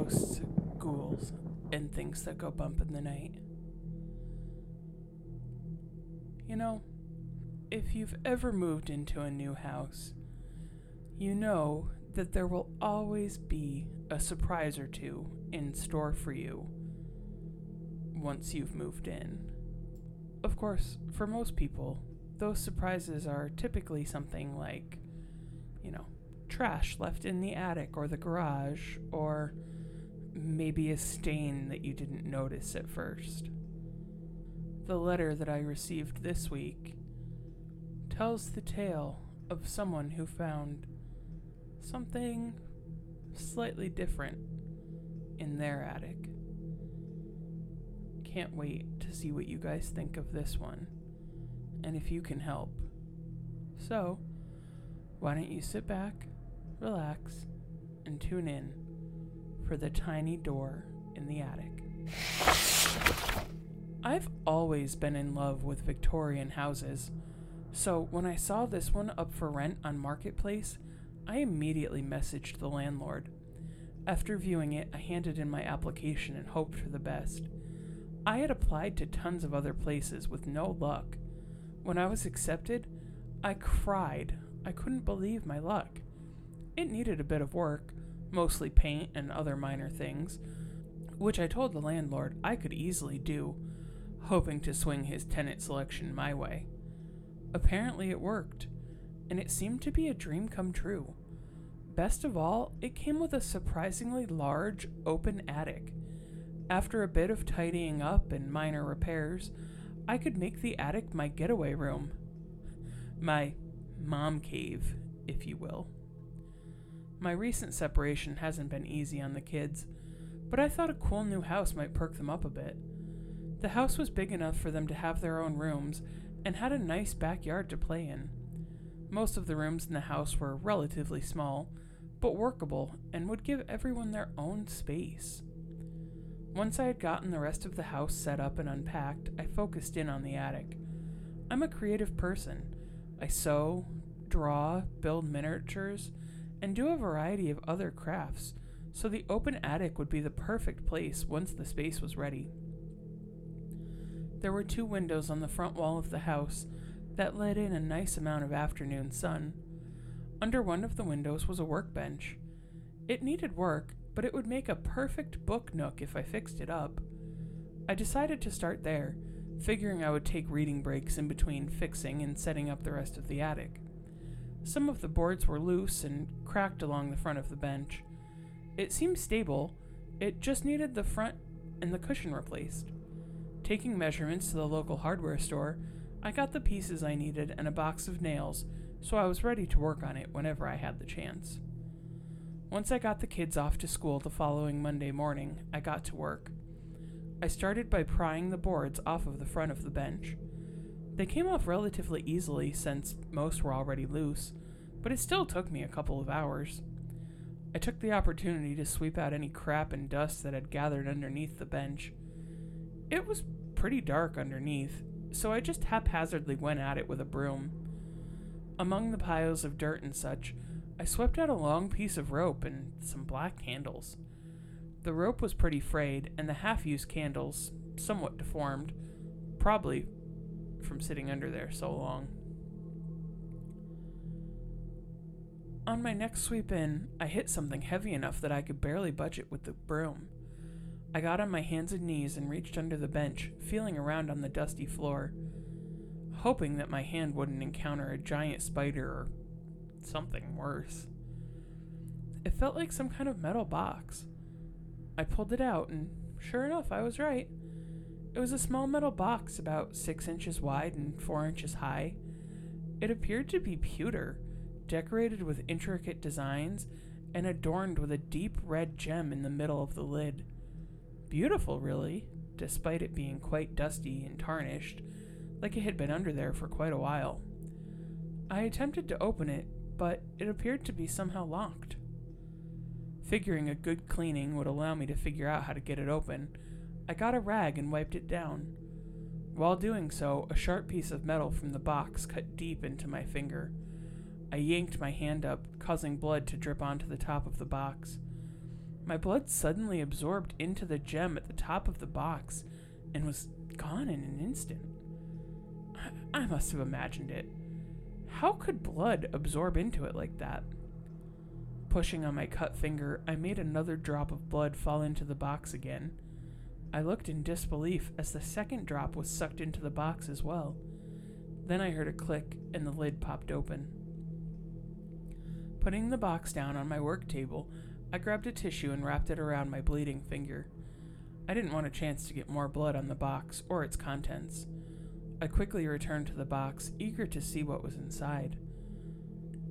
ghosts, ghouls, and things that go bump in the night. You know, if you've ever moved into a new house, you know that there will always be a surprise or two in store for you once you've moved in. Of course, for most people, those surprises are typically something like, you know, trash left in the attic or the garage, or maybe a stain that you didn't notice at first. The letter that I received this week tells the tale of someone who found something slightly different in their attic. Can't wait to see what you guys think of this one and if you can help. So, why don't you sit back, relax, and tune in for the tiny door in the attic. I've always been in love with Victorian houses, so when I saw this one up for rent on Marketplace, I immediately messaged the landlord. After viewing it, I handed in my application and hoped for the best. I had applied to tons of other places with no luck. When I was accepted, I cried. I couldn't believe my luck. It needed a bit of work, mostly paint and other minor things, which I told the landlord I could easily do, hoping to swing his tenant selection my way. Apparently, it worked, and it seemed to be a dream come true. Best of all, it came with a surprisingly large, open attic. After a bit of tidying up and minor repairs, I could make the attic my getaway room. My mom cave, if you will. My recent separation hasn't been easy on the kids, but I thought a cool new house might perk them up a bit. The house was big enough for them to have their own rooms and had a nice backyard to play in. Most of the rooms in the house were relatively small, but workable and would give everyone their own space. Once I had gotten the rest of the house set up and unpacked, I focused in on the attic. I'm a creative person. I sew, draw, build miniatures, and do a variety of other crafts, so the open attic would be the perfect place once the space was ready. There were two windows on the front wall of the house that let in a nice amount of afternoon sun. Under one of the windows was a workbench. It needed work, but it would make a perfect book nook if I fixed it up. I decided to start there, figuring I would take reading breaks in between fixing and setting up the rest of the attic. Some of the boards were loose and cracked along the front of the bench. It seemed stable, it just needed the front and the cushion replaced. Taking measurements to the local hardware store, I got the pieces I needed and a box of nails, so I was ready to work on it whenever I had the chance. Once I got the kids off to school the following Monday morning, I got to work. I started by prying the boards off of the front of the bench. They came off relatively easily since most were already loose, but it still took me a couple of hours. I took the opportunity to sweep out any crap and dust that had gathered underneath the bench. It was pretty dark underneath, so I just haphazardly went at it with a broom. Among the piles of dirt and such, I swept out a long piece of rope and some black candles. The rope was pretty frayed, and the half used candles somewhat deformed, probably from sitting under there so long. On my next sweep in, I hit something heavy enough that I could barely budge it with the broom. I got on my hands and knees and reached under the bench, feeling around on the dusty floor, hoping that my hand wouldn't encounter a giant spider or something worse. It felt like some kind of metal box. I pulled it out, and sure enough, I was right. It was a small metal box about six inches wide and four inches high. It appeared to be pewter, decorated with intricate designs and adorned with a deep red gem in the middle of the lid. Beautiful, really, despite it being quite dusty and tarnished, like it had been under there for quite a while. I attempted to open it, but it appeared to be somehow locked. Figuring a good cleaning would allow me to figure out how to get it open, I got a rag and wiped it down. While doing so, a sharp piece of metal from the box cut deep into my finger. I yanked my hand up, causing blood to drip onto the top of the box. My blood suddenly absorbed into the gem at the top of the box and was gone in an instant. I, must have imagined it. How could blood absorb into it like that? Pushing on my cut finger, I made another drop of blood fall into the box again. I looked in disbelief as the second drop was sucked into the box as well. Then I heard a click and the lid popped open. Putting the box down on my work table, I grabbed a tissue and wrapped it around my bleeding finger. I didn't want a chance to get more blood on the box or its contents. I quickly returned to the box, eager to see what was inside.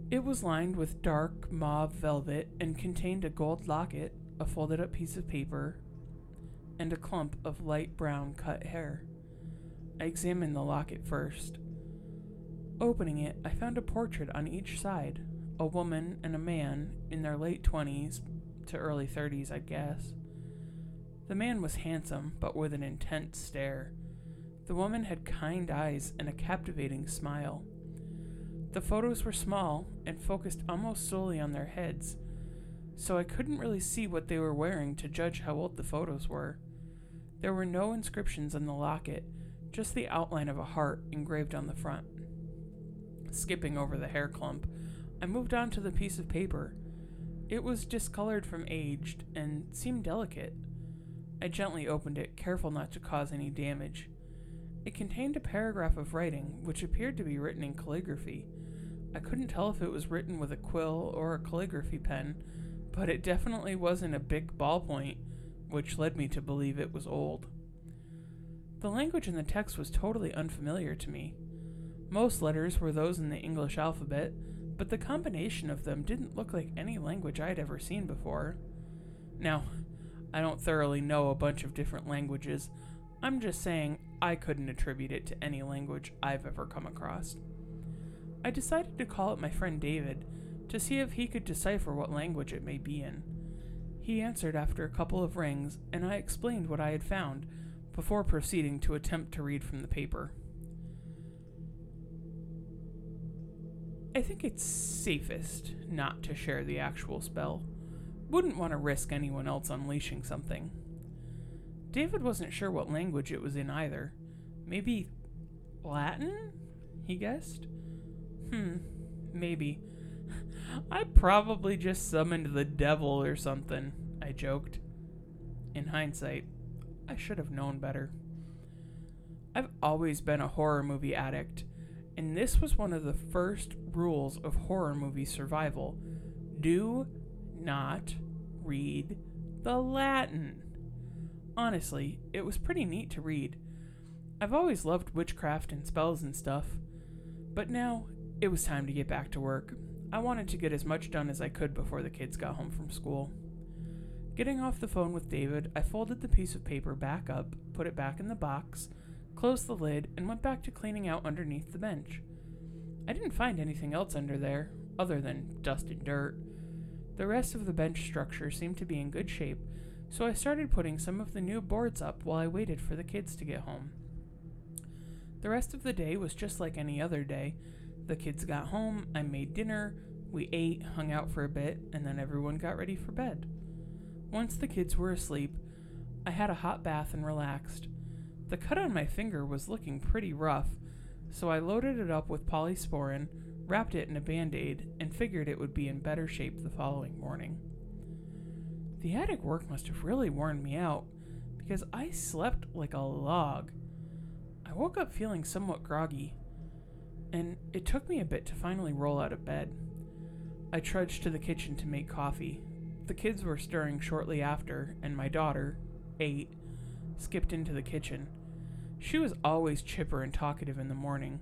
It was lined with dark mauve velvet and contained a gold locket, a folded up piece of paper, and a clump of light brown cut hair. I examined the locket first. Opening it, I found a portrait on each side a woman and a man in their late 20s to early 30s, I'd guess. The man was handsome, but with an intense stare. The woman had kind eyes and a captivating smile. The photos were small and focused almost solely on their heads, so I couldn't really see what they were wearing to judge how old the photos were. There were no inscriptions on the locket, just the outline of a heart engraved on the front. Skipping over the hair clump, I moved on to the piece of paper. It was discolored from aged and seemed delicate. I gently opened it, careful not to cause any damage. It contained a paragraph of writing which appeared to be written in calligraphy. I couldn't tell if it was written with a quill or a calligraphy pen, but it definitely wasn't a big ballpoint, which led me to believe it was old. The language in the text was totally unfamiliar to me. Most letters were those in the English alphabet, but the combination of them didn't look like any language I'd ever seen before. Now, I don't thoroughly know a bunch of different languages. I'm just saying I couldn't attribute it to any language I've ever come across. I decided to call up my friend David to see if he could decipher what language it may be in. He answered after a couple of rings, and I explained what I had found before proceeding to attempt to read from the paper. I think it's safest not to share the actual spell. Wouldn't want to risk anyone else unleashing something. David wasn't sure what language it was in either. Maybe Latin? He guessed. Hmm, maybe. I probably just summoned the devil or something, I joked. In hindsight, I should have known better. I've always been a horror movie addict, and this was one of the first rules of horror movie survival. Do not read the Latin. Honestly, it was pretty neat to read. I've always loved witchcraft and spells and stuff, but now it was time to get back to work. I wanted to get as much done as I could before the kids got home from school. Getting off the phone with David, I folded the piece of paper back up, put it back in the box, closed the lid, and went back to cleaning out underneath the bench. I didn't find anything else under there, other than dust and dirt. The rest of the bench structure seemed to be in good shape, so I started putting some of the new boards up while I waited for the kids to get home. The rest of the day was just like any other day. The kids got home, I made dinner, we ate, hung out for a bit, and then everyone got ready for bed. Once the kids were asleep, I had a hot bath and relaxed. The cut on my finger was looking pretty rough, so I loaded it up with polysporin, wrapped it in a band aid, and figured it would be in better shape the following morning. The attic work must have really worn me out, because I slept like a log. I woke up feeling somewhat groggy, and it took me a bit to finally roll out of bed. I trudged to the kitchen to make coffee. The kids were stirring shortly after, and my daughter, eight, skipped into the kitchen. She was always chipper and talkative in the morning.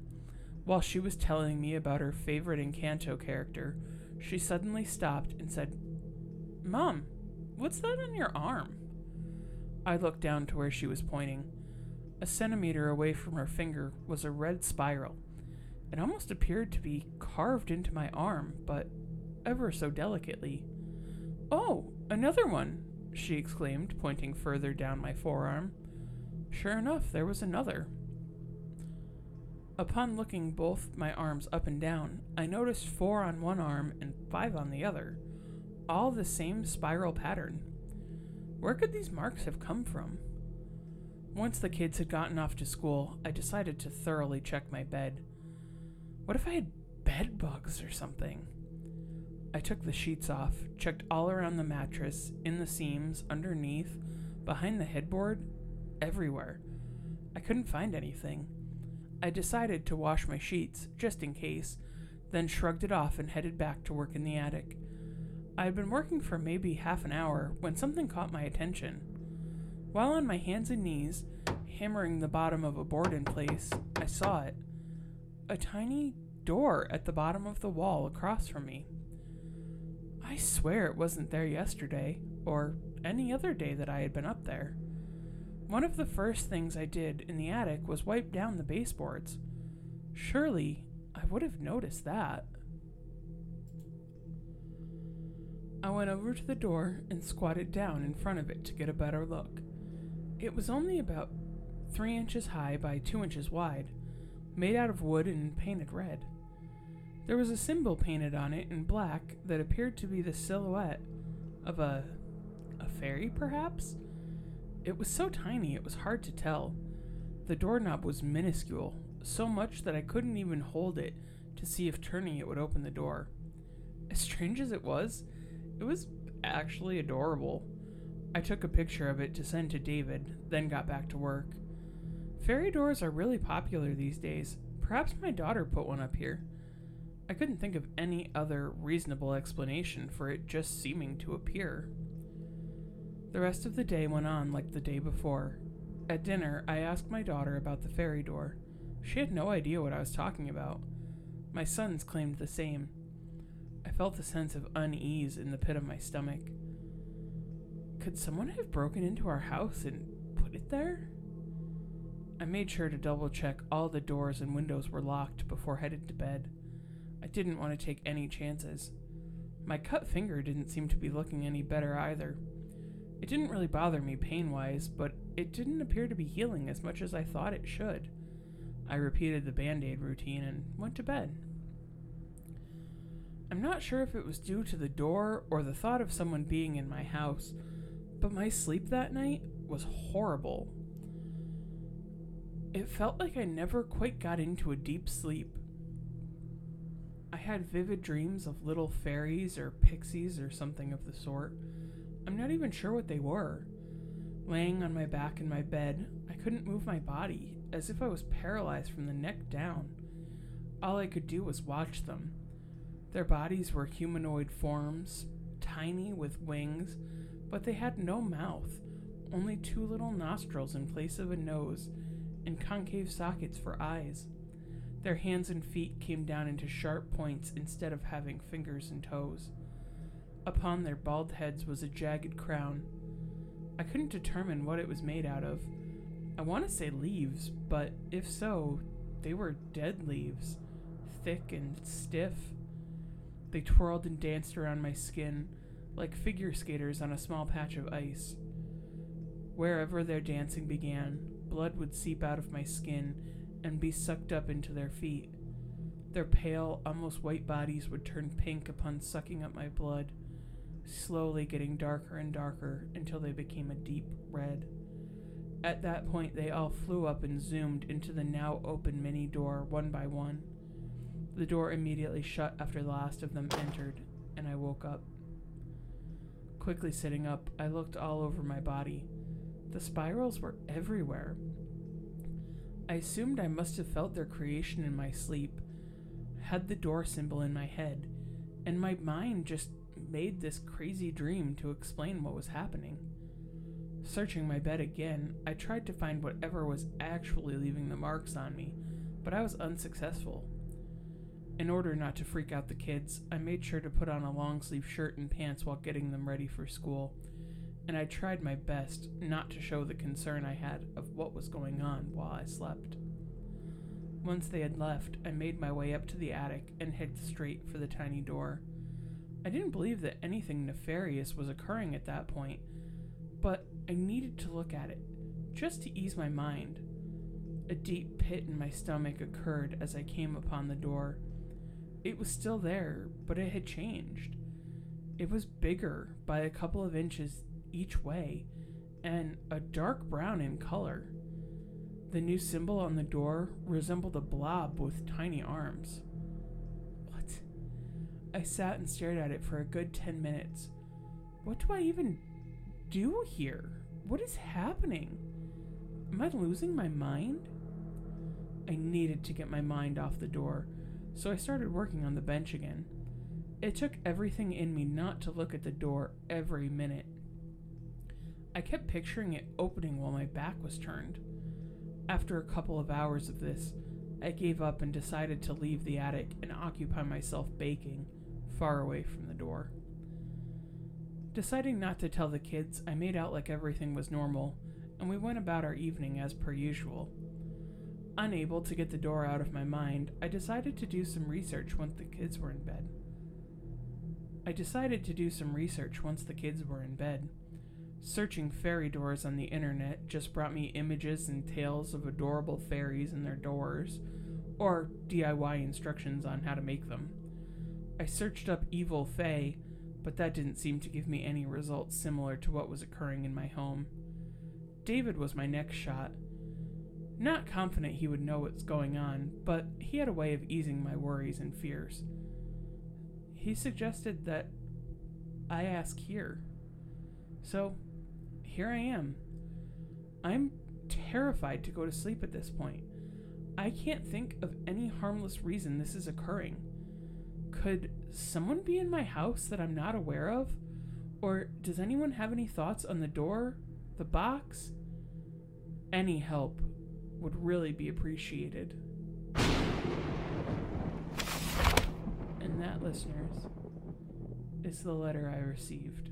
While she was telling me about her favorite Encanto character, she suddenly stopped and said, Mom, what's that on your arm? I looked down to where she was pointing. A centimeter away from her finger was a red spiral. It almost appeared to be carved into my arm, but ever so delicately. Oh, another one! she exclaimed, pointing further down my forearm. Sure enough, there was another. Upon looking both my arms up and down, I noticed four on one arm and five on the other, all the same spiral pattern. Where could these marks have come from? Once the kids had gotten off to school, I decided to thoroughly check my bed. What if I had bed bugs or something? I took the sheets off, checked all around the mattress, in the seams, underneath, behind the headboard, everywhere. I couldn't find anything. I decided to wash my sheets, just in case, then shrugged it off and headed back to work in the attic. I had been working for maybe half an hour when something caught my attention. While on my hands and knees, hammering the bottom of a board in place, I saw it a tiny door at the bottom of the wall across from me. I swear it wasn't there yesterday, or any other day that I had been up there. One of the first things I did in the attic was wipe down the baseboards. Surely I would have noticed that. I went over to the door and squatted down in front of it to get a better look. It was only about three inches high by two inches wide, made out of wood and painted red. There was a symbol painted on it in black that appeared to be the silhouette of a. a fairy, perhaps? It was so tiny it was hard to tell. The doorknob was minuscule, so much that I couldn't even hold it to see if turning it would open the door. As strange as it was, it was actually adorable. I took a picture of it to send to David, then got back to work. Fairy doors are really popular these days. Perhaps my daughter put one up here. I couldn't think of any other reasonable explanation for it just seeming to appear. The rest of the day went on like the day before. At dinner, I asked my daughter about the fairy door. She had no idea what I was talking about. My sons claimed the same. I felt a sense of unease in the pit of my stomach. Could someone have broken into our house and put it there? I made sure to double check all the doors and windows were locked before headed to bed. I didn't want to take any chances. My cut finger didn't seem to be looking any better either. It didn't really bother me pain wise, but it didn't appear to be healing as much as I thought it should. I repeated the band aid routine and went to bed. I'm not sure if it was due to the door or the thought of someone being in my house, but my sleep that night was horrible. It felt like I never quite got into a deep sleep. I had vivid dreams of little fairies or pixies or something of the sort. I'm not even sure what they were. Laying on my back in my bed, I couldn't move my body, as if I was paralyzed from the neck down. All I could do was watch them. Their bodies were humanoid forms, tiny with wings, but they had no mouth, only two little nostrils in place of a nose, and concave sockets for eyes. Their hands and feet came down into sharp points instead of having fingers and toes. Upon their bald heads was a jagged crown. I couldn't determine what it was made out of. I want to say leaves, but if so, they were dead leaves, thick and stiff. They twirled and danced around my skin, like figure skaters on a small patch of ice. Wherever their dancing began, blood would seep out of my skin and be sucked up into their feet. Their pale, almost white bodies would turn pink upon sucking up my blood, slowly getting darker and darker until they became a deep red. At that point, they all flew up and zoomed into the now open mini door one by one. The door immediately shut after the last of them entered, and I woke up. Quickly sitting up, I looked all over my body. The spirals were everywhere, I assumed I must have felt their creation in my sleep, had the door symbol in my head, and my mind just made this crazy dream to explain what was happening. Searching my bed again, I tried to find whatever was actually leaving the marks on me, but I was unsuccessful. In order not to freak out the kids, I made sure to put on a long sleeve shirt and pants while getting them ready for school and I tried my best not to show the concern I had of what was going on while I slept. Once they had left, I made my way up to the attic and headed straight for the tiny door. I didn't believe that anything nefarious was occurring at that point, but I needed to look at it, just to ease my mind. A deep pit in my stomach occurred as I came upon the door. It was still there, but it had changed. It was bigger by a couple of inches each way and a dark brown in color. The new symbol on the door resembled a blob with tiny arms. What? I sat and stared at it for a good 10 minutes. What do I even do here? What is happening? Am I losing my mind? I needed to get my mind off the door, so I started working on the bench again. It took everything in me not to look at the door every minute. I kept picturing it opening while my back was turned. After a couple of hours of this, I gave up and decided to leave the attic and occupy myself baking, far away from the door. Deciding not to tell the kids, I made out like everything was normal, and we went about our evening as per usual. Unable to get the door out of my mind, I decided to do some research once the kids were in bed. I decided to do some research once the kids were in bed. Searching fairy doors on the internet just brought me images and tales of adorable fairies and their doors, or DIY instructions on how to make them. I searched up evil fae, but that didn't seem to give me any results similar to what was occurring in my home. David was my next shot. Not confident he would know what's going on, but he had a way of easing my worries and fears. He suggested that I ask here. So, here I am. I'm terrified to go to sleep at this point. I can't think of any harmless reason this is occurring. Could someone be in my house that I'm not aware of? Or does anyone have any thoughts on the door, the box? Any help would really be appreciated. And that, listeners, is the letter I received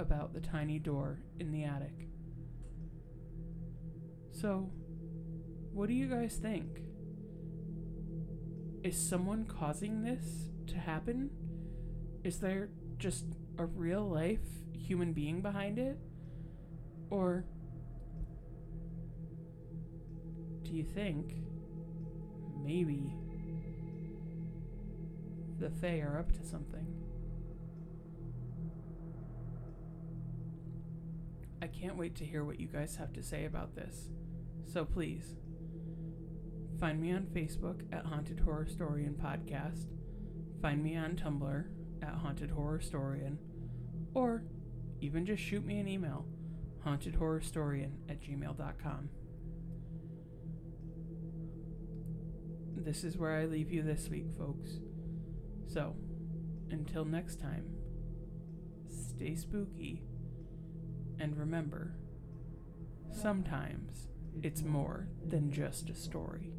about the tiny door in the attic. So, what do you guys think? Is someone causing this to happen? Is there just a real life human being behind it? Or do you think maybe the Fae are up to something? I can't wait to hear what you guys have to say about this. So please, find me on Facebook at Haunted Horrorstorian Podcast, find me on Tumblr at Haunted Horrorstorian, or even just shoot me an email, hauntedhorrorstorian at gmail.com. This is where I leave you this week, folks. So, until next time, stay spooky and remember, sometimes it's more than just a story.